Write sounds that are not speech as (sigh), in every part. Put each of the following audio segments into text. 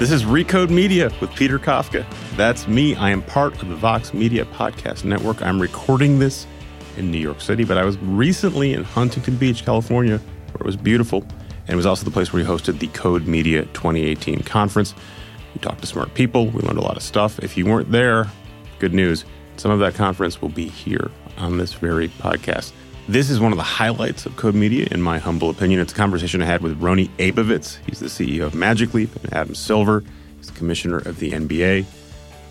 This is Recode Media with Peter Kafka. That's me. I am part of the Vox Media Podcast Network. I'm recording this in New York City, but I was recently in Huntington Beach, California, where it was beautiful. And it was also the place where we hosted the Code Media 2018 conference. We talked to smart people, we learned a lot of stuff. If you weren't there, good news. Some of that conference will be here on this very podcast. This is one of the highlights of Code Media, in my humble opinion. It's a conversation I had with Rony Abovitz. He's the CEO of Magic Leap, and Adam Silver. He's the commissioner of the NBA.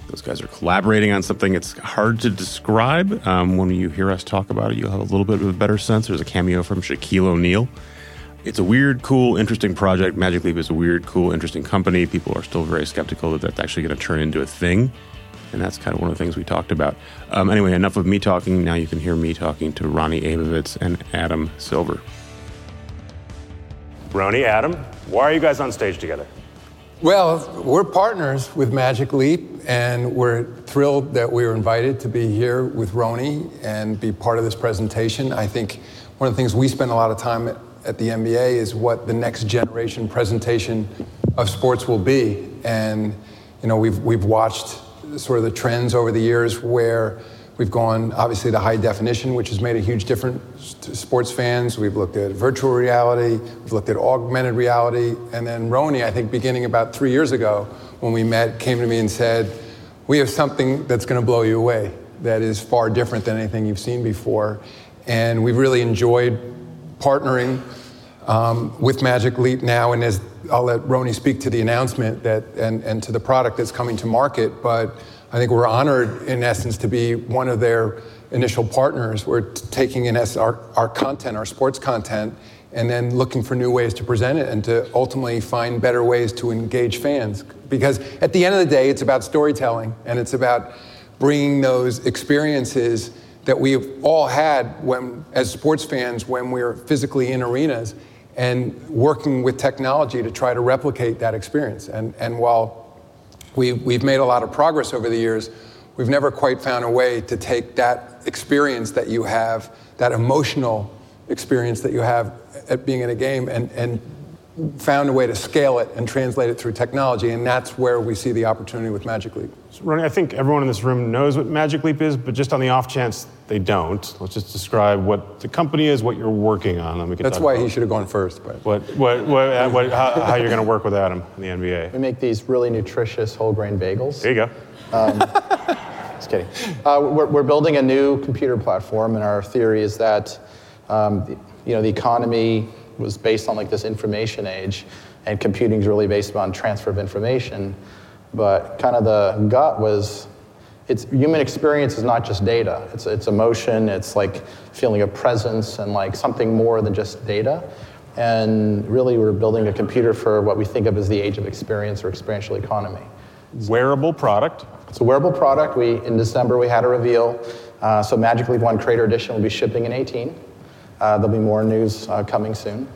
Those guys are collaborating on something it's hard to describe. Um, when you hear us talk about it, you'll have a little bit of a better sense. There's a cameo from Shaquille O'Neal. It's a weird, cool, interesting project. Magic Leap is a weird, cool, interesting company. People are still very skeptical that that's actually going to turn into a thing. And that's kind of one of the things we talked about. Um, anyway, enough of me talking. Now you can hear me talking to Rony Abovitz and Adam Silver. Rony, Adam, why are you guys on stage together? Well, we're partners with Magic Leap, and we're thrilled that we were invited to be here with Rony and be part of this presentation. I think one of the things we spend a lot of time at, at the NBA is what the next generation presentation of sports will be. And, you know, we've, we've watched sort of the trends over the years where we've gone obviously to high definition, which has made a huge difference to sports fans. We've looked at virtual reality, we've looked at augmented reality, and then Rony, I think beginning about three years ago when we met, came to me and said, We have something that's going to blow you away that is far different than anything you've seen before. And we've really enjoyed partnering um, with Magic Leap now, and as I'll let Rony speak to the announcement that and, and to the product that's coming to market, but I think we're honored in essence to be one of their initial partners. We're taking in our, our content, our sports content, and then looking for new ways to present it and to ultimately find better ways to engage fans. Because at the end of the day, it's about storytelling and it's about bringing those experiences that we've all had when, as sports fans when we're physically in arenas and working with technology to try to replicate that experience. And, and while we, we've made a lot of progress over the years. We've never quite found a way to take that experience that you have, that emotional experience that you have at being in a game, and, and found a way to scale it and translate it through technology, and that's where we see the opportunity with Magic Leap. So, Rony, I think everyone in this room knows what Magic Leap is, but just on the off chance they don't, let's just describe what the company is, what you're working on, and we can. That's why he should have gone first. But what, what, what, uh, what how, how, you're going to work with Adam in the NBA? We make these really nutritious whole grain bagels. There you go. Um, just kidding. Uh, we're, we're, building a new computer platform, and our theory is that, um, the, you know, the economy was based on like this information age, and computing is really based on transfer of information. But kind of the gut was, it's human experience is not just data. It's it's emotion. It's like feeling of presence and like something more than just data. And really, we're building a computer for what we think of as the age of experience or experiential economy. Wearable product. It's a wearable product. We in December we had a reveal. Uh, so Magic Leap One Creator Edition will be shipping in 18. Uh, there'll be more news uh, coming soon.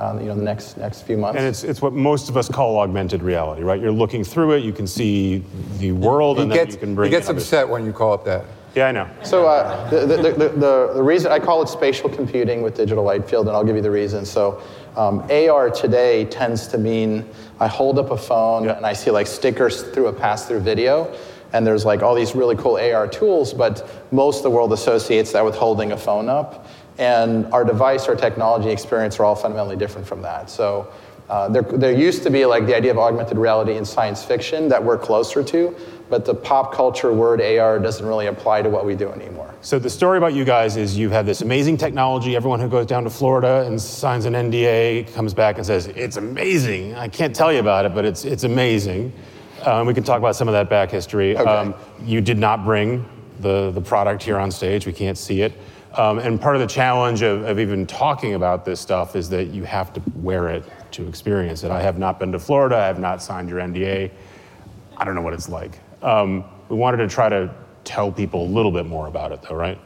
Uh, you know, the next next few months. And it's it's what most of us call augmented reality, right? You're looking through it, you can see the world, he and gets, then you can bring. He gets upset when you call it that. Yeah, I know. So uh, the, the, the, the, the reason I call it spatial computing with digital light field, and I'll give you the reason. So um, AR today tends to mean I hold up a phone yeah. and I see like stickers through a pass-through video and there's like all these really cool AR tools, but most of the world associates that with holding a phone up. And our device, our technology experience are all fundamentally different from that. So uh, there, there used to be like the idea of augmented reality in science fiction that we're closer to, but the pop culture word AR doesn't really apply to what we do anymore. So the story about you guys is you have this amazing technology. Everyone who goes down to Florida and signs an NDA comes back and says, it's amazing. I can't tell you about it, but it's, it's amazing. Um, we can talk about some of that back history. Okay. Um, you did not bring the, the product here on stage. We can't see it. Um, and part of the challenge of, of, even talking about this stuff is that you have to wear it to experience it. I have not been to Florida. I have not signed your NDA. I don't know what it's like. Um, we wanted to try to tell people a little bit more about it, though, right?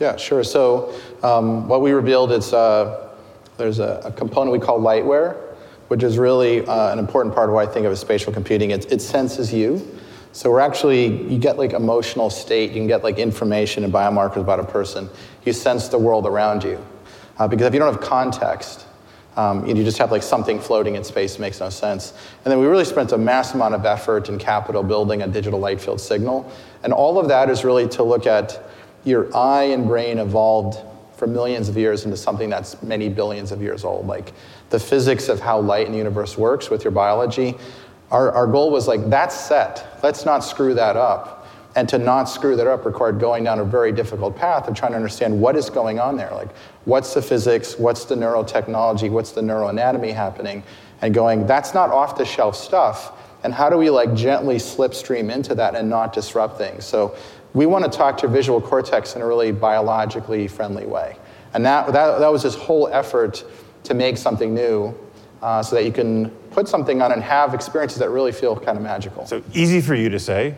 Yeah, sure. So um, what we revealed is uh, there's a, a, component we call lightwear, which is really uh, an important part of what I think of as spatial computing. It, it senses you. So we're actually, you get like emotional state, you can get like information and biomarkers about a person. You sense the world around you. Uh, because if you don't have context, Um, you just have like something floating in space makes no sense. And then we really spent a mass amount of effort and capital building a digital light field signal. And all of that is really to look at your eye and brain evolved for millions of years into something that's many billions of years old. Like the physics of how light in the universe works with your biology. Our, our goal was like, that's set. Let's not screw that up. And to not screw that up required going down a very difficult path of trying to understand what is going on there. Like, what's the physics? What's the neurotechnology? What's the neuroanatomy happening? And going, that's not off the shelf stuff. And how do we like gently slipstream into that and not disrupt things? So we want to talk to visual cortex in a really biologically friendly way. And that, that, that was this whole effort to make something new uh, so that you can put something on and have experiences that really feel kind of magical. So easy for you to say,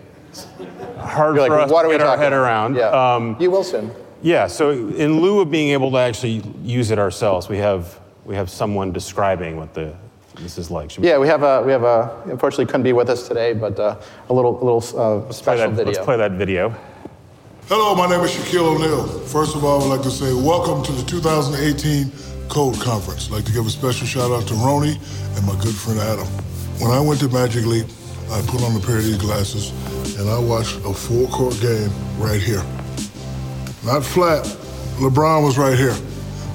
hard You're for like, us what to are we get our talking head about? around. Yeah. Um, you will soon. yeah. So in lieu of being able to actually use it ourselves, we have we have someone describing what the this is like. Should we Yeah, we have a, we have a, unfortunately couldn't be with us today, but uh, a little, little uh, play special that, video. Let's play that video. Hello, my name is Shaquille O'Neal. First of all, I would like to say welcome to the 2018 Code Conference. I'd like to give a special shout out to Rony and my good friend Adam. When I went to Magic Leap, I put on a pair of these glasses and I watched a full court game right here. Not flat. LeBron was right here.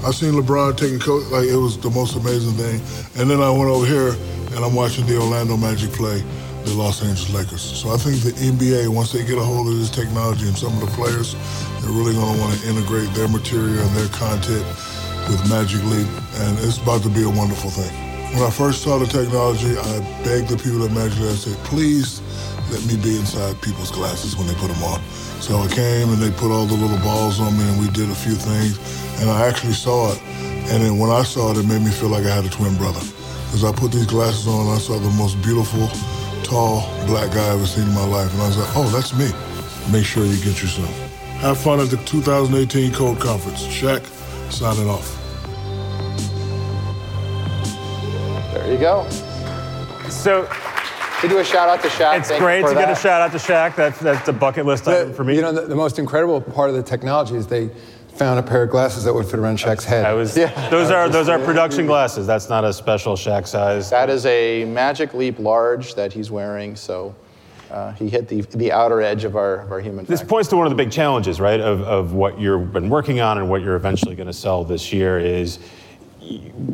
I seen LeBron taking coach like it was the most amazing thing. And then I went over here and I'm watching the Orlando Magic play the Los Angeles Lakers. So I think the NBA, once they get a hold of this technology and some of the players, they're really going to want to integrate their material and their content with Magic Leap, and it's about to be a wonderful thing. When I first saw the technology, I begged the people at Magic Leap, I said, please let me be inside people's glasses when they put them on. So I came and they put all the little balls on me and we did a few things and I actually saw it. And then when I saw it, it made me feel like I had a twin brother. Because I put these glasses on I saw the most beautiful, tall, black guy I've ever seen in my life. And I was like, oh, that's me. Make sure you get you some. Have fun at the 2018 Code Conference. Shaq, signing off. Go. So We do a shout out to Shaq. it's Thank great to get a shout out to Shaq. That's that's a bucket list item for me. You know, the, the most incredible part of the technology is they found a pair of glasses that would fit around Shaq's head. I was. Yeah. Those are those are (laughs) production glasses. That's not a special Shaq size. That is a Magic Leap large that he's wearing, so uh, he hit the, the outer edge of our, of our human This factor. points to one of the big challenges, right, of, of what you've been working on and what you're eventually going to sell this year is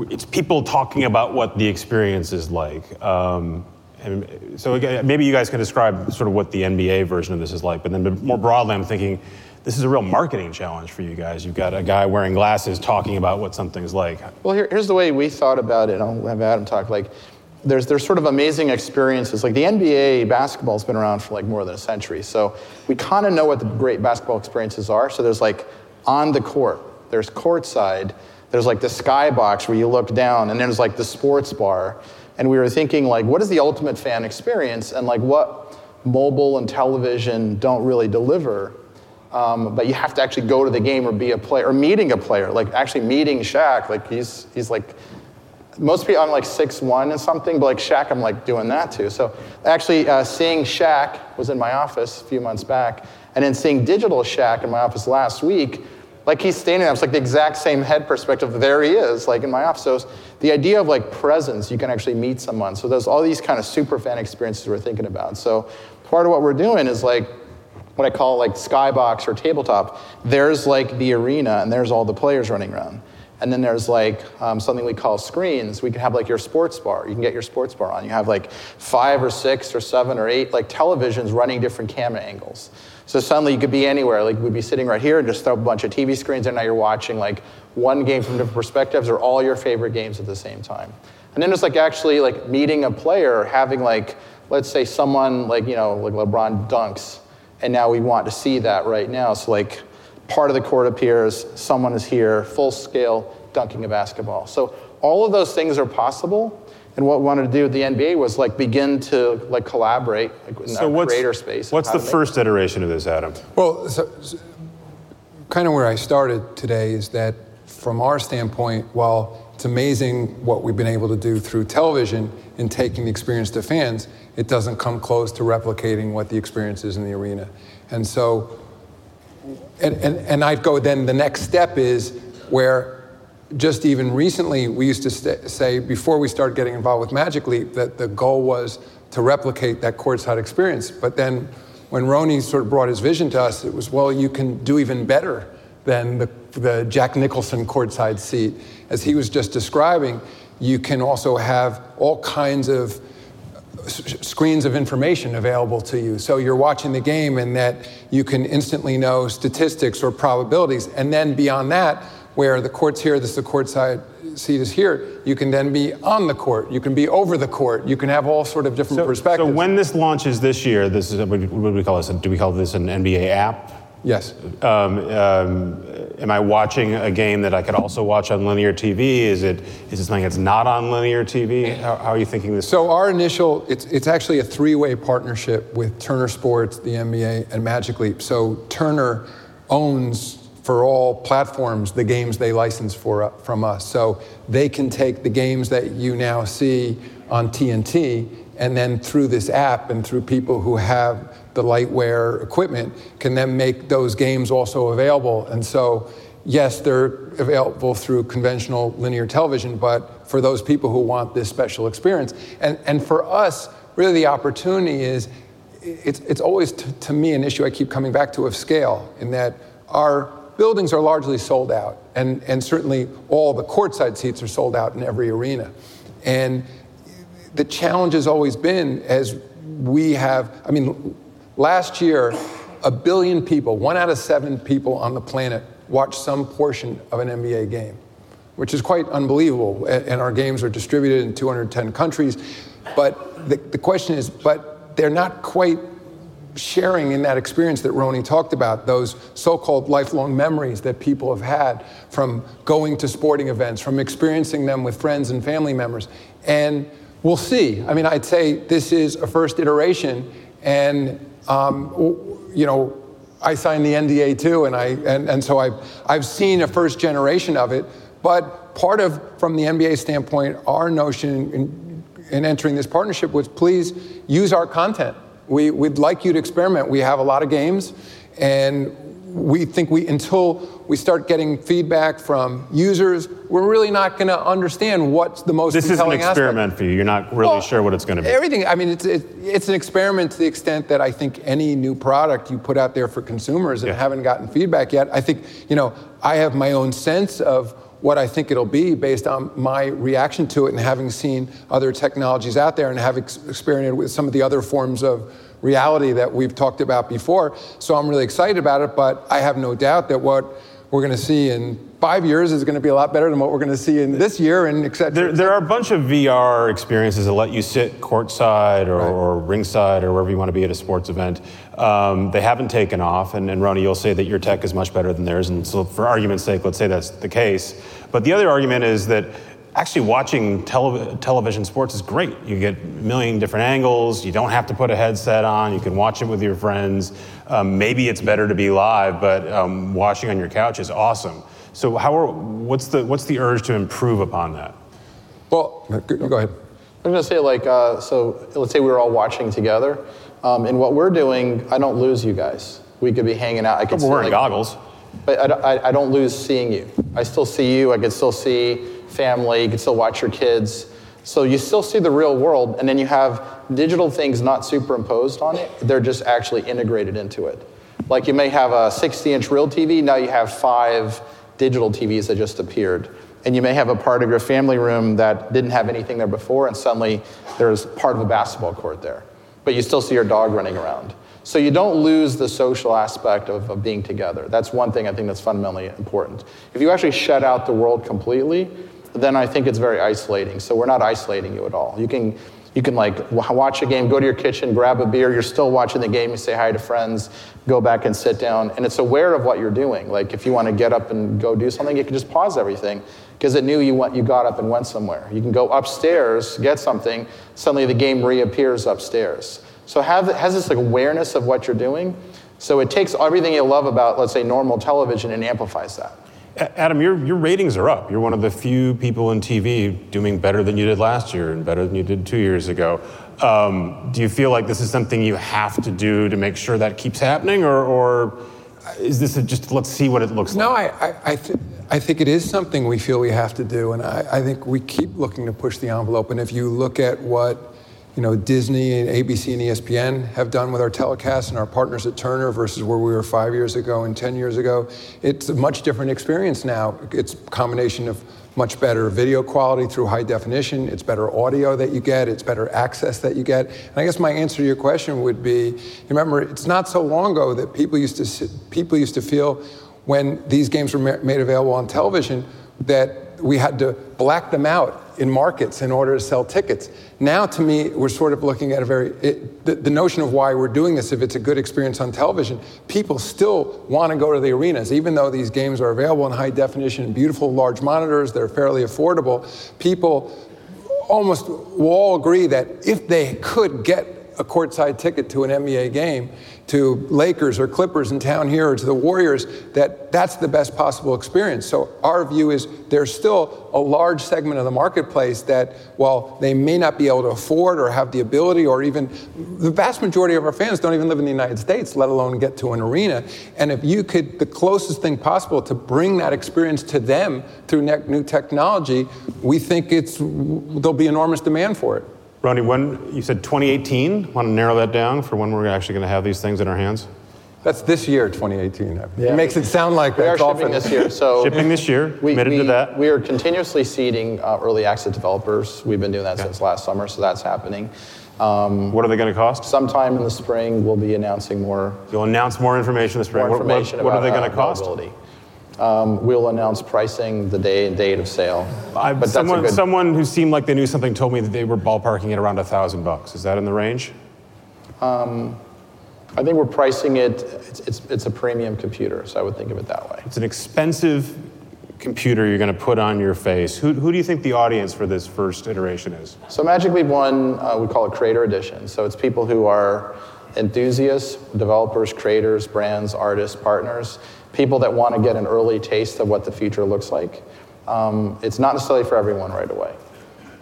it's people talking about what the experience is like. Um, and so again, maybe you guys can describe sort of what the NBA version of this is like, but then more broadly, I'm thinking this is a real marketing challenge for you guys. You've got a guy wearing glasses talking about what something's like. Well, here, here's the way we thought about it. I'll have Adam talk. Like, there's, there's sort of amazing experiences. Like, the NBA basketball's been around for like more than a century. So, we kind of know what the great basketball experiences are. So, there's like on the court, there's courtside, there's like the skybox where you look down, and there's like the sports bar. And we were thinking, like, what is the ultimate fan experience? And like, what mobile and television don't really deliver? Um, but you have to actually go to the game or be a player or meeting a player, like actually meeting Shaq. Like he's he's like most people I'm like six one and something, but like Shaq I'm like doing that too. So actually uh, seeing Shaq was in my office a few months back, and then seeing digital Shaq in my office last week. Like he's standing there, it's like the exact same head perspective. There he is, like in my office. So the idea of like presence, you can actually meet someone. So there's all these kind of super fan experiences we're thinking about. So part of what we're doing is like what I call like skybox or tabletop, there's like the arena and there's all the players running around. And then there's like um, something we call screens. We can have like your sports bar. You can get your sports bar on. You have like five or six or seven or eight like televisions running different camera angles. So suddenly you could be anywhere. Like we'd be sitting right here and just throw a bunch of TV screens and now you're watching like one game from different perspectives or all your favorite games at the same time. And then it's like actually like meeting a player, having like, let's say someone like, you know, like LeBron dunks and now we want to see that right now. So like part of the court appears, someone is here, full scale dunking a basketball. So all of those things are possible. And what we wanted to do with the NBA was like begin to like collaborate like, in So our what's creator space. what's the to make- first iteration of this, Adam? Well, so, so kind of where I started today is that from our standpoint, while it's amazing what we've been able to do through television in taking the experience to fans, it doesn't come close to replicating what the experience is in the arena. And so, and, and, and I'd go then the next step is where just even recently, we used to st- say before we started getting involved with Magic Leap that the goal was to replicate that courtside experience. But then when Rony sort of brought his vision to us, it was, well, you can do even better than the, the Jack Nicholson courtside seat. As he was just describing, you can also have all kinds of screens of information available to you. So you're watching the game and that you can instantly know statistics or probabilities. And then beyond that, where the court's here, this is the court side seat is here, you can then be on the court, you can be over the court, you can have all sort of different so, perspectives. So when this launches this year, this is what do we call this? Do we call this an NBA app? Yes. Um, um, am I watching a game that I could also watch on linear TV? Is it is it something that's not on linear TV? How, how are you thinking this? So our initial, it's it's actually a three-way partnership with Turner Sports, the NBA, and Magic Leap. So Turner owns for all platforms the games they license for uh, from us. So they can take the games that you now see on TNT, and then through this app and through people who have the lightwear equipment can then make those games also available. And so, yes, they're available through conventional linear television, but for those people who want this special experience. And, and for us, really the opportunity is it's, it's always, t- to me, an issue I keep coming back to of scale, in that our buildings are largely sold out, and, and certainly all the courtside seats are sold out in every arena. And the challenge has always been as we have, I mean, Last year, a billion people, one out of seven people on the planet, watched some portion of an NBA game, which is quite unbelievable. And our games are distributed in 210 countries. But the, the question is, but they're not quite sharing in that experience that Rony talked about, those so called lifelong memories that people have had from going to sporting events, from experiencing them with friends and family members. And we'll see. I mean, I'd say this is a first iteration, and um, you know, I signed the NDA too, and I and, and so I've I've seen a first generation of it. But part of, from the NBA standpoint, our notion in, in entering this partnership was please use our content. We, we'd like you to experiment. We have a lot of games, and we think we until we start getting feedback from users, we're really not going to understand what's the most. This is an experiment aspect. for you. You're not really well, sure what it's going to be. Everything. I mean, it's it, it's an experiment to the extent that I think any new product you put out there for consumers and yeah. haven't gotten feedback yet. I think you know I have my own sense of what I think it'll be based on my reaction to it and having seen other technologies out there and having experienced with some of the other forms of reality that we've talked about before. So I'm really excited about it, but I have no doubt that what we're going to see in five years is going to be a lot better than what we're going to see in this year and et cetera. There, there are a bunch of VR experiences that let you sit courtside or, right. or ringside or wherever you want to be at a sports event. Um, they haven't taken off, and, and Rony, you'll say that your tech is much better than theirs, and so for argument's sake, let's say that's the case. But the other argument is that actually watching tele- television sports is great. You get a million different angles. You don't have to put a headset on. You can watch it with your friends. Um, maybe it's better to be live, but um, watching on your couch is awesome. So, how are, what's the what's the urge to improve upon that? Well, go ahead. I'm going to say like uh, so. Let's say we were all watching together, um, and what we're doing, I don't lose you guys. We could be hanging out. I could. But we're wearing like, goggles. But I, I, I don't lose seeing you. I still see you. I could still see family, you could still watch your kids. So you still see the real world, and then you have digital things not superimposed on it, they're just actually integrated into it. Like you may have a 60 inch real TV, now you have five digital TVs that just appeared. And you may have a part of your family room that didn't have anything there before, and suddenly there's part of a basketball court there. But you still see your dog running around. So you don't lose the social aspect of, of being together. That's one thing I think that's fundamentally important. If you actually shut out the world completely, then I think it's very isolating. So we're not isolating you at all. You can, you can like watch a game, go to your kitchen, grab a beer. You're still watching the game. You say hi to friends, go back and sit down, and it's aware of what you're doing. Like if you want to get up and go do something, you can just pause everything because it knew you went, you got up and went somewhere. You can go upstairs, get something. Suddenly the game reappears upstairs. So have has this like awareness of what you're doing. So it takes everything you love about, let's say, normal television and amplifies that. Adam, your, your ratings are up. You're one of the few people in TV doing better than you did last year and better than you did two years ago. Um, do you feel like this is something you have to do to make sure that keeps happening, or, or is this a just let's see what it looks no, like? No, I, I, th- I think it is something we feel we have to do, and I, I think we keep looking to push the envelope. And if you look at what you know, Disney and ABC and ESPN have done with our telecasts and our partners at Turner versus where we were five years ago and 10 years ago. It's a much different experience now. It's a combination of much better video quality through high definition. It's better audio that you get. It's better access that you get. And I guess my answer to your question would be, remember, it's not so long ago that people used to people used to feel when these games were made available on television that we had to black them out in markets in order to sell tickets. Now, to me, we're sort of looking at a very, it, the, the, notion of why we're doing this, if it's a good experience on television, people still want to go to the arenas, even though these games are available in high definition, beautiful large monitors, they're fairly affordable. People almost will all agree that if they could get a courtside ticket to an NBA game, to Lakers or Clippers in town here or to the Warriors, that that's the best possible experience. So our view is there's still a large segment of the marketplace that while they may not be able to afford or have the ability or even the vast majority of our fans don't even live in the United States, let alone get to an arena. And if you could, the closest thing possible to bring that experience to them through new technology, we think it's, there'll be enormous demand for it. Rony, when you said 2018, want to narrow that down for when we're actually going to have these things in our hands? That's this year, 2018. Yeah. It makes it sound like we are shipping this year. So shipping this year. We, committed we, to that. We are continuously seeding uh, early access developers. We've been doing that since last summer, so that's happening. Um, what are they going to cost? Sometime in the spring, we'll be announcing more. You'll announce more information in the spring. More information what, what, what are they going to uh, cost? Um, we'll announce pricing the day and date of sale. I, but someone, good... someone who seemed like they knew something told me that they were ballparking at around a thousand bucks. Is that in the range? Um, I think we're pricing it. It's, it's, it's, a premium computer, so I would think of it that way. It's an expensive computer you're going to put on your face. Who, who do you think the audience for this first iteration is? So Magic Leap One, uh, we call it Creator Edition. So it's people who are enthusiasts, developers, creators, brands, artists, partners people that want to get an early taste of what the future looks like. Um, it's not necessarily for everyone right away.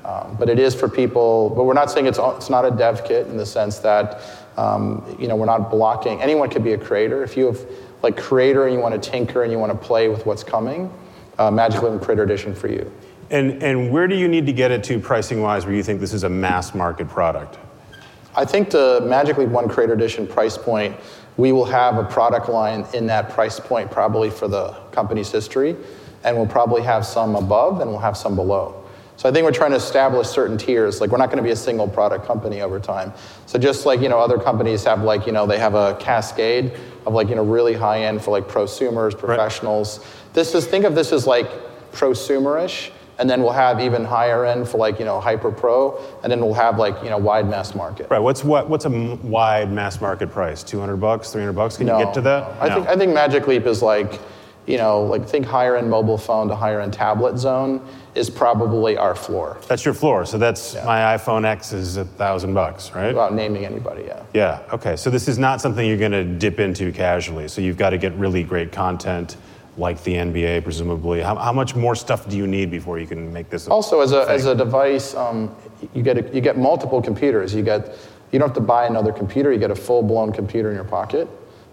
Um, but it is for people, but we're not saying it's, it's not a dev kit in the sense that, um, you know, we're not blocking, anyone could be a creator. If you have like creator and you want to tinker and you want to play with what's coming, uh, Magic Leap Creator Edition for you. And, and where do you need to get it to pricing wise where you think this is a mass market product? I think the Magic Leap One Creator Edition price point we will have a product line in that price point probably for the company's history, and we'll probably have some above and we'll have some below. So I think we're trying to establish certain tiers. Like we're not going to be a single product company over time. So just like you know other companies have like you know they have a cascade of like you know really high end for like prosumers, professionals. Right. This is think of this as like prosumerish and then we'll have even higher end for like you know hyper pro and then we'll have like you know wide mass market. Right. What's what what's a wide mass market price? 200 bucks 300 bucks? Can no, you get to that? I think i think magic leap is like you know like think higher end mobile phone to higher end tablet zone is probably our floor. That's your floor. So that's yeah. my iphone x is a thousand bucks right? Without naming anybody yeah. Yeah. Okay. So this is not something you're going to dip into casually. So you've got to get really great content like the NBA, presumably. How, how, much more stuff do you need before you can make this? also, as a, as a device, um, you get a, you get multiple computers. You get you don't have to buy another computer. You get a full blown computer in your pocket.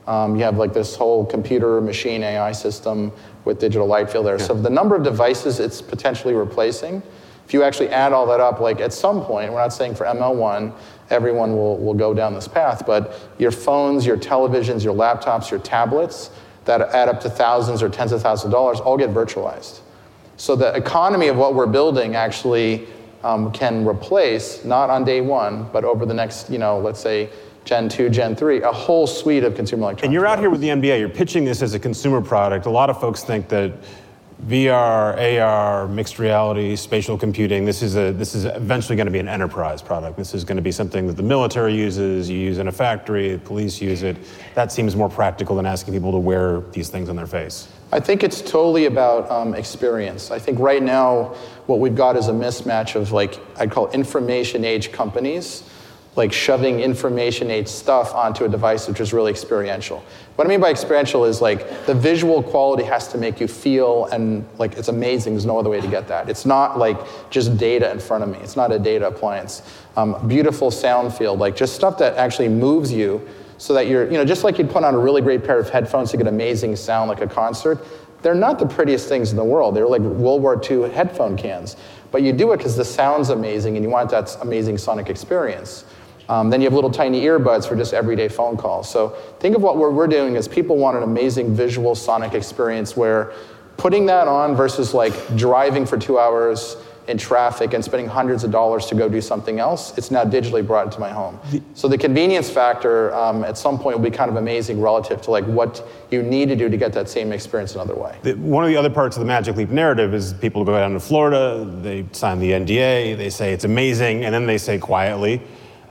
Um, you have like this whole computer machine AI system with digital light field there. Yeah. So the number of devices it's potentially replacing, if you actually add all that up, like at some point, we're not saying for ML1, everyone will, will go down this path, but your phones, your televisions, your laptops, your tablets, that add up to thousands or tens of thousands of dollars all get virtualized. So the economy of what we're building actually um, can replace, not on day one, but over the next, you know, let's say Gen 2, Gen 3, a whole suite of consumer electronics. And you're out here with the NBA, you're pitching this as a consumer product. A lot of folks think that VR, AR, mixed reality, spatial computing, this is, a, this is eventually going to be an enterprise product. This is going to be something that the military uses, you use in a factory, police use it. That seems more practical than asking people to wear these things on their face. I think it's totally about um, experience. I think right now, what we've got is a mismatch of like, I'd call information age companies like shoving information age stuff onto a device which is really experiential. What I mean by experiential is like the visual quality has to make you feel and like it's amazing. There's no other way to get that. It's not like just data in front of me. It's not a data appliance. Um, beautiful sound field, like just stuff that actually moves you so that you're, you know, just like you'd put on a really great pair of headphones to get amazing sound like a concert, they're not the prettiest things in the world. They're like World War II headphone cans. But you do it because the sound's amazing and you want that amazing sonic experience. Um, then you have little tiny earbuds for just everyday phone calls. So think of what we're, we're doing is people want an amazing visual sonic experience where putting that on versus like driving for two hours in traffic and spending hundreds of dollars to go do something else, it's now digitally brought into my home. So the convenience factor um, at some point will be kind of amazing relative to like what you need to do to get that same experience another way. The, one of the other parts of the Magic Leap narrative is people go down to Florida, they sign the NDA, they say it's amazing, and then they say quietly,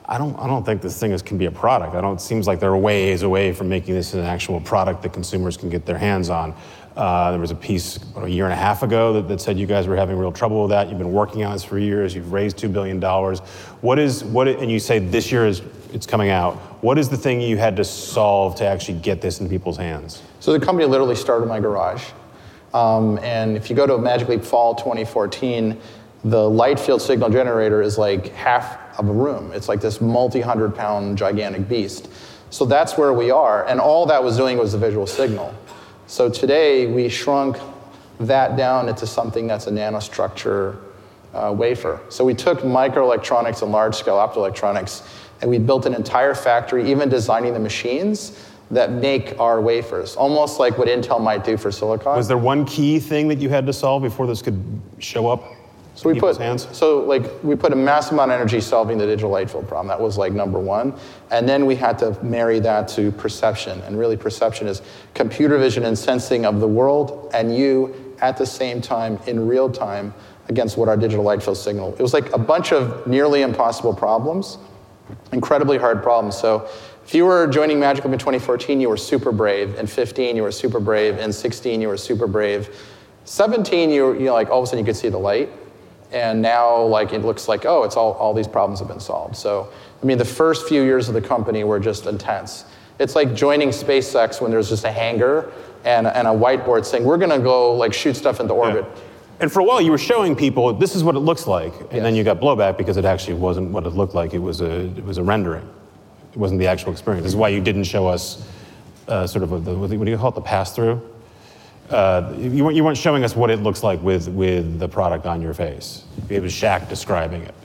I don't, I don't think this thing is, can be a product. I don't, it seems like they're ways away from making this an actual product that consumers can get their hands on. Uh, there was a piece about a year and a half ago that, that, said you guys were having real trouble with that. You've been working on this for years. You've raised two billion dollars. What is what? And you say this year is it's coming out. What is the thing you had to solve to actually get this in people's hands? So the company literally started my garage. Um, and if you go to Magic Leap Fall 2014, the light field signal generator is like half of a room. It's like this multi-hundred pound gigantic beast. So that's where we are. And all that was doing was the visual signal. So today we shrunk that down into something that's a nanostructure uh, wafer. So we took microelectronics and large scale optoelectronics and we built an entire factory, even designing the machines that make our wafers, almost like what Intel might do for silicon. Was there one key thing that you had to solve before this could show up? So we put hands? so like we put a massive amount of energy solving the digital light field problem. That was like number one, and then we had to marry that to perception. And really, perception is computer vision and sensing of the world and you at the same time in real time against what our digital light field signal. It was like a bunch of nearly impossible problems, incredibly hard problems. So if you were joining Magic Leap in 2014, you were super brave. In 15, you were super brave. In 16, you were super brave. 17, you were you know, like all of a sudden you could see the light and now like it looks like oh it's all, all these problems have been solved. So i mean the first few years of the company were just intense. It's like joining spacex when there's just a hangar and, and a whiteboard saying we're going to go like shoot stuff into orbit. Yeah. and for a while you were showing people this is what it looks like. And yes. then you got blowback because it actually wasn't what it looked like. It was a, it was a rendering. It wasn't the actual experience. This is why you didn't show us uh, sort of a, the, what do you call it? The pass-through uh, you, weren't, you weren't showing us what it looks like with, with the product on your face. It was Shaq describing it.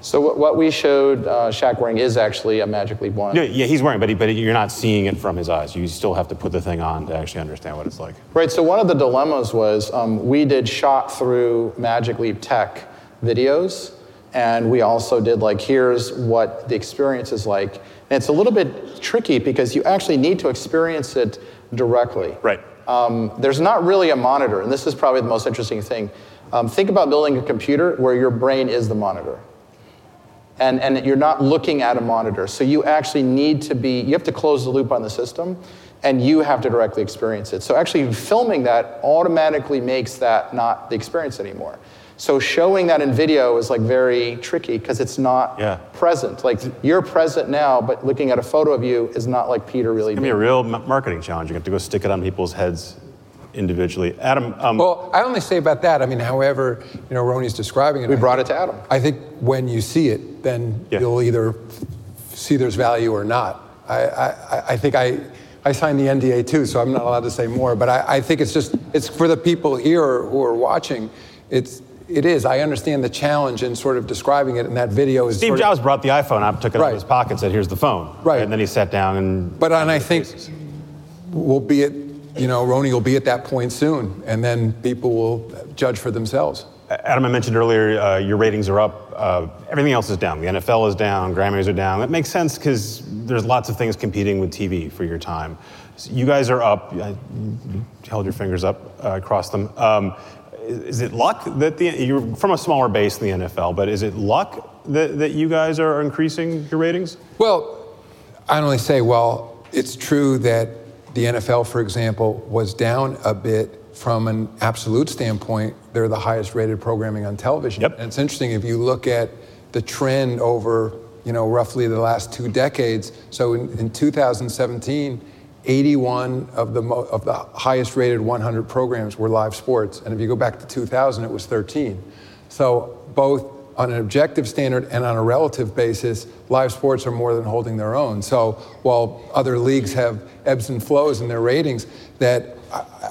So what we showed uh, Shaq wearing is actually a Magic Leap One. Yeah, yeah, he's wearing, but, he, but you're not seeing it from his eyes. You still have to put the thing on to actually understand what it's like. Right. So one of the dilemmas was um, we did shot through Magic Leap Tech videos, and we also did like here's what the experience is like. And it's a little bit tricky because you actually need to experience it directly. Right um, there's not really a monitor, and this is probably the most interesting thing. Um, think about building a computer where your brain is the monitor. And, and you're not looking at a monitor. So you actually need to be, you have to close the loop on the system, and you have to directly experience it. So actually, filming that automatically makes that not the experience anymore. So showing that in video is like very tricky because it's not yeah. present. Like you're present now, but looking at a photo of you is not like Peter really. It's gonna be a real marketing challenge. You have to go stick it on people's heads individually. Adam. Um, well, I only say about that. I mean, however, you know, Rony's describing it. We brought it to Adam. I think when you see it, then yeah. you'll either see there's value or not. I, I, I think I. I signed the NDA too, so I'm not allowed to say more. But I, I think it's just it's for the people here who are watching. It's it is. I understand the challenge in sort of describing it, and that video is. Steve sort Jobs brought the iPhone up, took it right. out of his pocket, said, "Here's the phone." Right. And then he sat down and. But and I think we'll be at, you know, Rony will be at that point soon, and then people will judge for themselves. Adam, I mentioned earlier, uh, your ratings are up. Uh, everything else is down. The NFL is down. Grammys are down. That makes sense because there's lots of things competing with TV for your time. So you guys are up. I held your fingers up uh, across them. Um, is it luck that the you're from a smaller base in the NFL, but is it luck that, that you guys are increasing your ratings? Well, I only say, well, it's true that the NFL, for example, was down a bit from an absolute standpoint. They're the highest rated programming on television. Yep. And it's interesting if you look at the trend over, you know, roughly the last two decades. So in, in 2017 81 of the, mo- of the highest rated 100 programs were live sports. And if you go back to 2000, it was 13. So both on an objective standard and on a relative basis, live sports are more than holding their own. So while other leagues have ebbs and flows in their ratings, that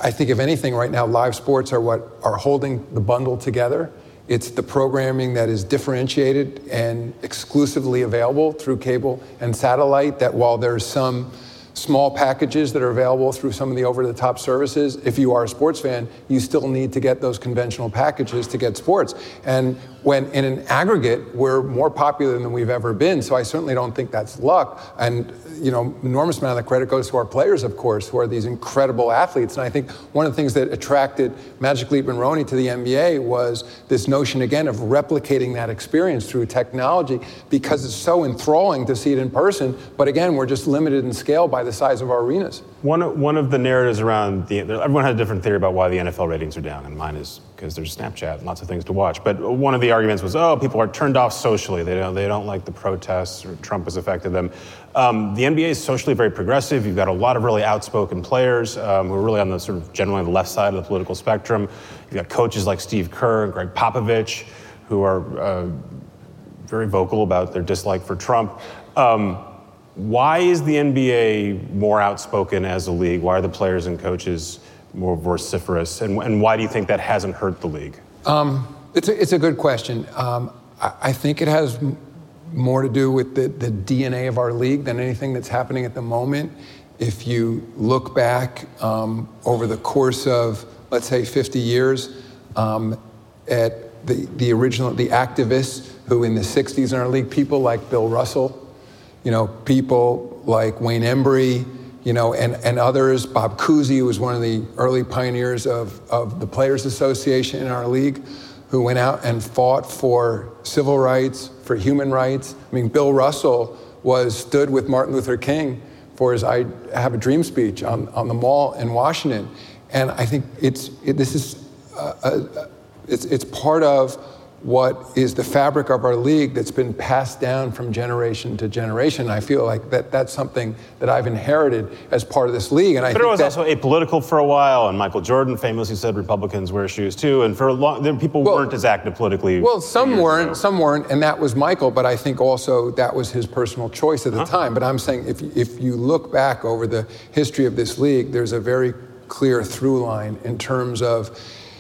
I think if anything right now, live sports are what are holding the bundle together. It's the programming that is differentiated and exclusively available through cable and satellite that while there's some small packages that are available through some of the over the top services. If you are a sports fan, you still need to get those conventional packages to get sports. And when in an aggregate, we're more popular than we've ever been. So I certainly don't think that's luck. And you know, enormous amount of the credit goes to our players, of course, who are these incredible athletes. And I think one of the things that attracted Magic Leap and Rony to the NBA was this notion again of replicating that experience through technology because it's so enthralling to see it in person. But again, we're just limited in scale by the size of our arenas. One, one of the narratives around the everyone had a different theory about why the NFL ratings are down, and mine is because there's Snapchat and lots of things to watch. But one of the arguments was, oh, people are turned off socially. They don't, they don't like the protests, or Trump has affected them. Um, the NBA is socially very progressive. You've got a lot of really outspoken players um, who are really on the sort of generally the left side of the political spectrum. You've got coaches like Steve Kerr and Gregg Popovich who are uh, very vocal about their dislike for Trump. Um, why is the NBA more outspoken as a league? Why are the players and coaches more vociferous? And, and why do you think that hasn't hurt the league? Um, it's, a, it's a good question. Um, I, I, think it has more to do with the, the DNA of our league than anything that's happening at the moment. If you look back um, over the course of, let's say, 50 years, um, at the, the original, the activists who in the 60s in our league, people like Bill Russell, you know, people like Wayne Embry, you know, and, and others. Bob Cousy, was one of the early pioneers of, of the Players Association in our league, who went out and fought for civil rights, for human rights. I mean, Bill Russell was stood with Martin Luther King for his I Have a Dream speech on, on the mall in Washington. And I think it's, it, this is, uh, uh, it's, it's part of what is the fabric of our league that's been passed down from generation to generation. I feel like that that's something that I've inherited as part of this league. And I but it was also apolitical for a while, and Michael Jordan famously said Republicans wear shoes too. And for a long, then people well, weren't as active politically. Well, some weren't, ago. some weren't, and that was Michael. But I think also that was his personal choice at the huh time. But I'm saying if if you look back over the history of this league, there's a very clear through line in terms of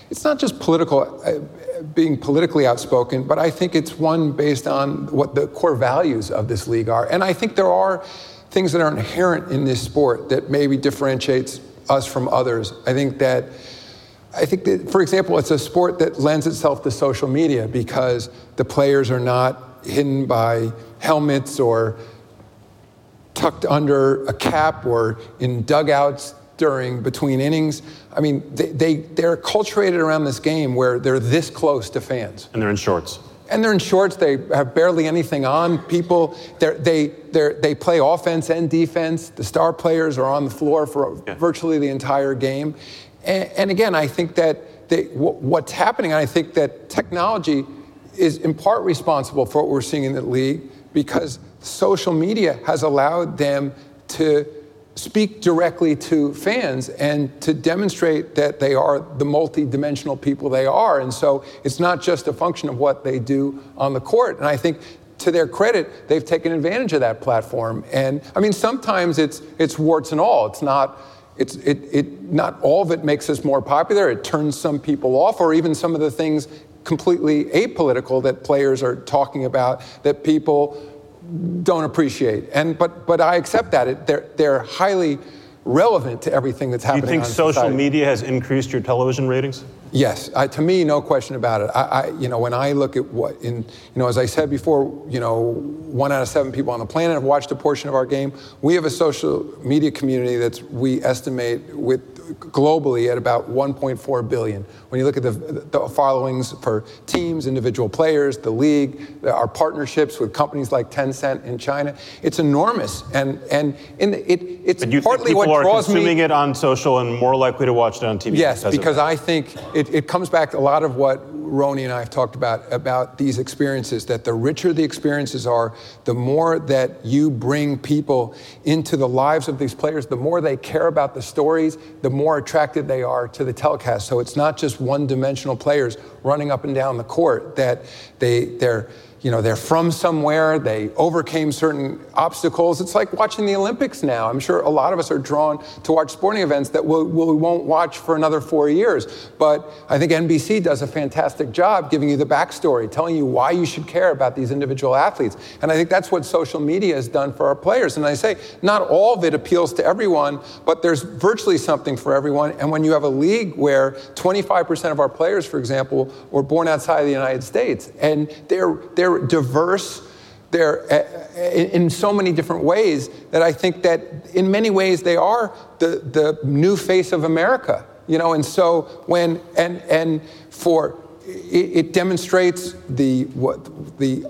it's not just political uh, being politically outspoken, but I think it's one based on what the core values of this league are. And I think there are things that are inherent in this sport that maybe differentiates us from others. I think that I think that, for example, it's a sport that lends itself to social media because the players are not hidden by helmets or tucked under a cap or in dugouts during between innings. I mean, they, they, they're acculturated around this game where they're this close to fans. And they're in shorts. And they're in shorts. They have barely anything on. People, they they they play offense and defense. The star players are on the floor for yeah. virtually the entire game. And, and again, I think that they, w- what's happening, I think that technology is in part responsible for what we're seeing in the league because social media has allowed them to speak directly to fans and to demonstrate that they are the multi-dimensional people they are. And so it's not just a function of what they do on the court. And I think to their credit, they've taken advantage of that platform. And I mean, sometimes it's it's warts and all. It's not it's it, it not all of it makes us more popular. It turns some people off, or even some of the things completely apolitical that players are talking about that people don't appreciate. And but but I accept that it, they're they're highly relevant to everything that's happening. Do you think social society. media has increased your television ratings? Yes, I, to me, no question about it. I, I, you know, when I look at what in, you know, as I said before, you know, one out of seven people on the planet have watched a portion of our game. We have a social media community that's we estimate with globally at about 1.4 billion. When you look at the, the followings for teams, individual players, the league, our partnerships with companies like Tencent in China, it's enormous. And and in the, it, it's but you partly think people what draws are consuming me, it on social and more likely to watch it on TV. Yes, because, because I think it, it comes back to a lot of what Rony and I have talked about about these experiences. That the richer the experiences are, the more that you bring people into the lives of these players, the more they care about the stories, the more attracted they are to the telecast. So it's not just one-dimensional players running up and down the court. That they they're you know, they're from somewhere, they overcame certain obstacles. It's like watching the Olympics now. I'm sure a lot of us are drawn to watch sporting events that we'll, we won't watch for another four years. But I think NBC does a fantastic job giving you the backstory, telling you why you should care about these individual athletes. And I think that's what social media has done for our players. And I say, not all of it appeals to everyone, but there's virtually something for everyone. And when you have a league where 25% of our players, for example, were born outside of the United States, and they're, they're they're diverse. They're uh, in so many different ways that I think that in many ways they are the, the new face of America. You know, and so when and and for it, it demonstrates the what the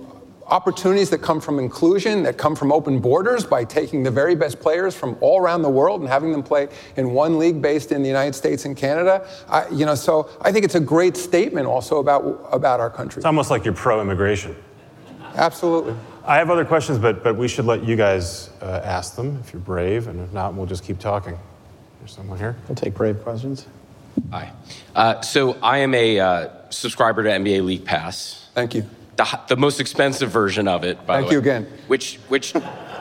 opportunities that come from inclusion, that come from open borders by taking the very best players from all around the world and having them play in one league based in the United States and Canada. I, you know, so I think it's a great statement also about about our country. It's almost like you're pro-immigration. Absolutely. I have other questions, but but we should let you guys uh, ask them if you're brave, and if not, we'll just keep talking. There's someone here. We'll take brave questions. Hi. Uh, so I am a uh, subscriber to NBA League Pass. Thank you the, the most expensive version of it. by the way. Thank you again. Which which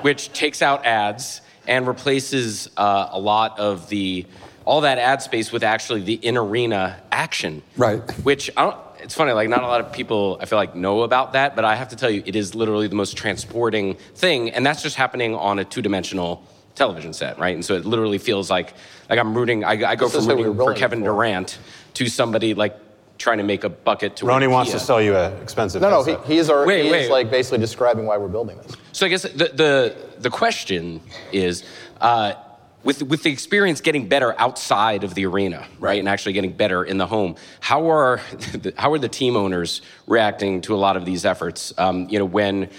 which takes out ads and replaces uh, a lot of the all that ad space with actually the in arena action. Right. Which I don't. It's funny, like not a lot of people I feel like know about that, but I have to tell you, it is literally the most transporting thing, and that's just happening on a two dimensional television set, right? And so it literally feels like like I'm rooting. I, I go from rooting for Kevin for. Durant to somebody like trying to make a bucket to Rony wants to sell you an expensive no no he, he's, our, wait, he wait. is like basically describing why we're building this so i guess the, the, the question is uh, with, with the experience getting better outside of the arena, right, and actually getting better in the home, how are (laughs) the, how are the team owners reacting to a lot of these efforts? Um, you know, when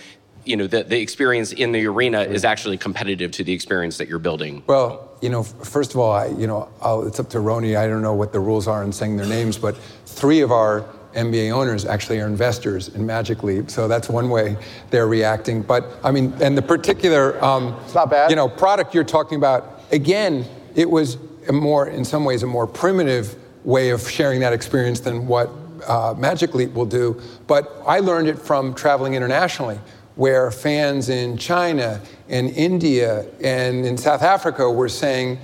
you know the, the experience in the arena is actually competitive to the experience that you're building. Well, you know, first of all, I, you know, I'll, it's up to Rony. I don't know what the rules are in saying their names, but three of our NBA owners actually are investors in Magic Leap, so that's one way they're reacting. But I mean, and the particular, um, it's not bad. You know, product you're talking about. Again, it was more, in some ways, a more primitive way of sharing that experience than what uh, Magic Leap will do. But I learned it from traveling internationally, where fans in China and India and in South Africa were saying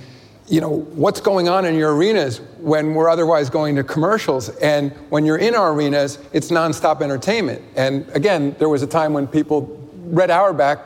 you know, what's going on in your arenas when we're otherwise going to commercials? And when you're in our arenas, it's nonstop entertainment. And again, there was a time when people, Red Auerbach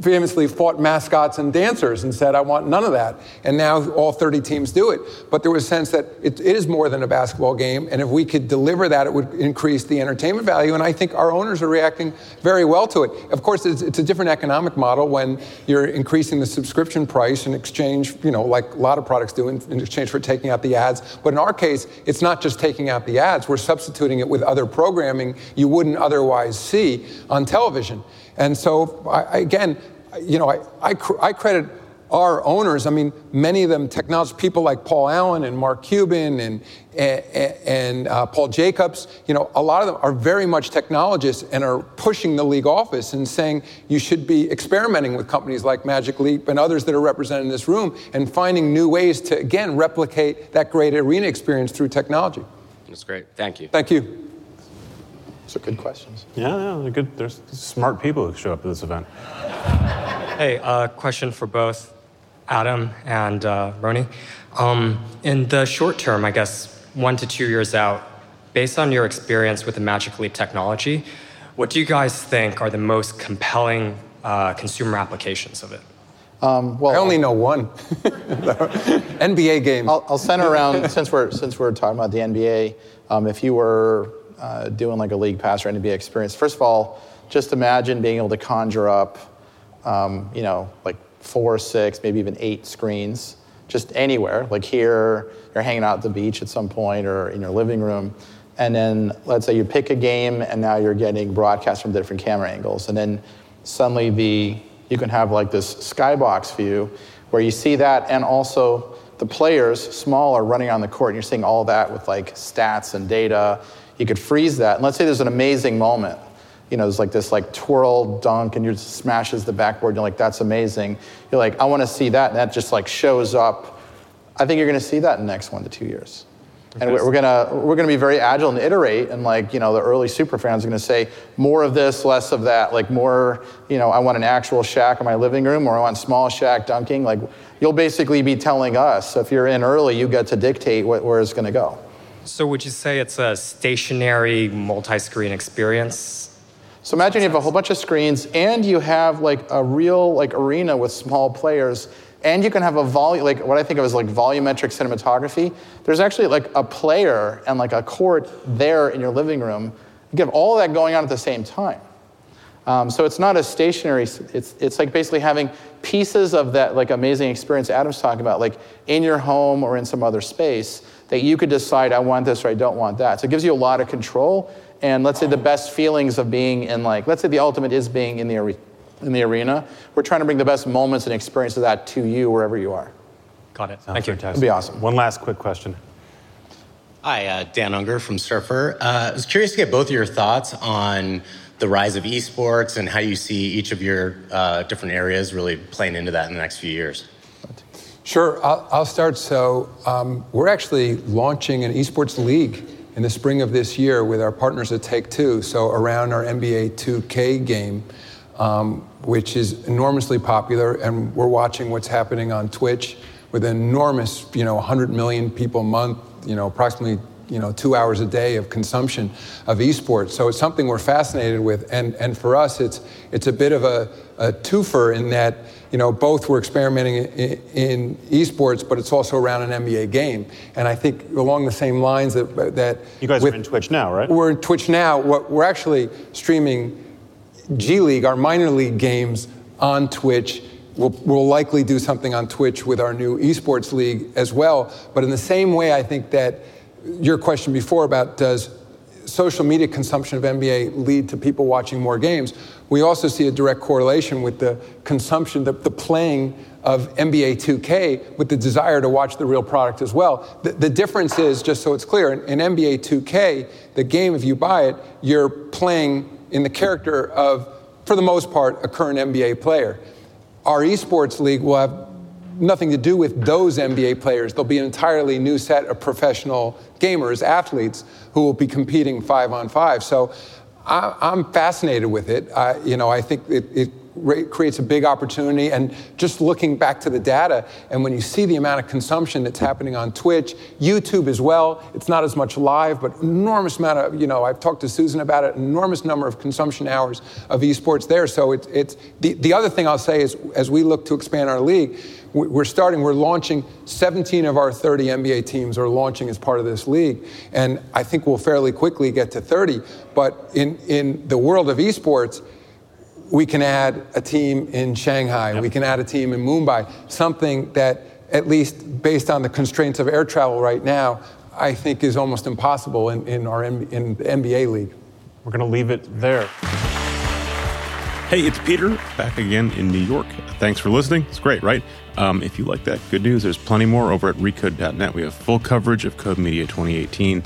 famously fought mascots and dancers and said, I want none of that. And now all 30 teams do it. But there was a sense that it, it is more than a basketball game. And if we could deliver that, it would increase the entertainment value. And I think our owners are reacting very well to it. Of course, it's, it's a different economic model when you're increasing the subscription price in exchange, you know, like a lot of products do in, in exchange for taking out the ads. But in our case, it's not just taking out the ads, we're substituting it with other programming you wouldn't otherwise see on television. And so, I, again, you know, I, I, I, credit our owners. I mean, many of them technology people like Paul Allen and Mark Cuban and and, and uh, Paul Jacobs. You know, a lot of them are very much technologists and are pushing the league office and saying you should be experimenting with companies like Magic Leap and others that are represented in this room and finding new ways to again replicate that great arena experience through technology. That's great. Thank you. Thank you. Those are good questions. Yeah, yeah, they're good. There's smart people who show up at this event. Hey, uh, question for both Adam and uh, Rony. Um, in the short term, I guess one to two years out, based on your experience with the Magic Leap technology, what do you guys think are the most compelling uh, consumer applications of it? Um, well, I only know one. (laughs) NBA games. I'll, I'll, center around since we're since we're talking about the NBA. Um, if you were uh, doing like a league pass or NBA experience, first of all, just imagine being able to conjure up, um, you know, like four, six, maybe even eight screens, just anywhere. Like here, you're hanging out at the beach at some point or in your living room. And then let's say you pick a game and now you're getting broadcast from different camera angles. And then suddenly the you can have like this skybox view where you see that and also the players small are running on the court and you're seeing all that with like stats and data you could freeze that. And let's say there's an amazing moment. You know, there's like this like twirl dunk and you just smashes the backboard. You're like, that's amazing. You're like, I want to see that. And that just like shows up I think you're going to see that in the next one to two years. And we're, we're gonna we're gonna be very agile and iterate, and like you know, the early super fans are gonna say more of this, less of that. Like more, you know, I want an actual Shaq in my living room, or I want small Shaq dunking. Like you'll basically be telling us if you're in early, you get to dictate what, where it's gonna go. So would you say it's a stationary multi-screen experience? So imagine you have a whole bunch of screens, and you have like a real like arena with small players and you can have a volume, like what I think of as like volumetric cinematography. There's actually like a player and like a court there in your living room. You have all that going on at the same time. Um, so it's not a stationary, it's, it's like basically having pieces of that like amazing experience Adam's talking about, like in your home or in some other space that you could decide, I want this or I don't want that. So it gives you a lot of control. And let's say the best feelings of being in like, let's say the ultimate is being in the in the arena. We're trying to bring the best moments and experiences of that to you wherever you are. Got it. Sounds Thank you. fantastic. It'd be awesome. One last quick question. Hi, uh, Dan Unger from Surfer. Uh, I was curious to get both of your thoughts on the rise of esports and how you see each of your uh, different areas really playing into that in the next few years. Sure, I'll, I'll start. So, um, we're actually launching an esports league in the spring of this year with our partners at Take Two. So, around our NBA 2K game, um, which is enormously popular, and we're watching what's happening on Twitch with enormous, you know, 100 million people a month, you know, approximately you know, two hours a day of consumption of esports. So it's something we're fascinated with. And, and for us, it's, it's a bit of a, a twofer in that, you know, both we're experimenting in, in, esports, but it's also around an NBA game. And I think along the same lines that, that you guys with, are in Twitch now, right? We're in Twitch now. What we're actually streaming G League, our minor league games on Twitch. We'll, we'll, likely do something on Twitch with our new esports league as well. But in the same way, I think that your question before about does social media consumption of NBA lead to people watching more games, we also see a direct correlation with the consumption, the, the playing of NBA 2K with the desire to watch the real product as well. The, the difference is, just so it's clear, in, in NBA 2K, the game, if you buy it, you're playing in the character of, for the most part, a current NBA player. Our esports league will have nothing to do with those NBA players. There'll be an entirely new set of professional gamers, athletes, who will be competing five on five. So I, am fascinated with it. I, you know, I think it, it creates a big opportunity. And just looking back to the data, and when you see the amount of consumption that's happening on Twitch, YouTube as well, it's not as much live, but enormous amount of, you know, I've talked to Susan about it, enormous number of consumption hours of esports there. So it's, it's the, the other thing I'll say is as we look to expand our league, we're starting, we're launching 17 of our 30 NBA teams are launching as part of this league. And I think we'll fairly quickly get to 30. But in, in the world of esports, we can add a team in Shanghai, yep. we can add a team in Mumbai, something that, at least based on the constraints of air travel right now, I think is almost impossible in, in our in the NBA league. We're going to leave it there. Hey, it's Peter back again in New York. Thanks for listening. It's great, right? Um, if you like that, good news. There's plenty more over at recode.net. We have full coverage of Code Media 2018.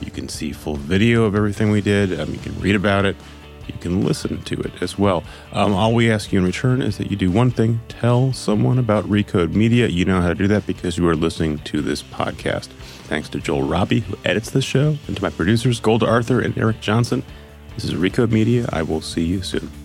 You can see full video of everything we did. Um, you can read about it you can listen to it as well. Um, all we ask you in return is that you do one thing tell someone about Recode Media. You know how to do that because you are listening to this podcast. Thanks to Joel Robbie, who edits this show, and to my producers, Golda Arthur and Eric Johnson. This is Recode Media. I will see you soon.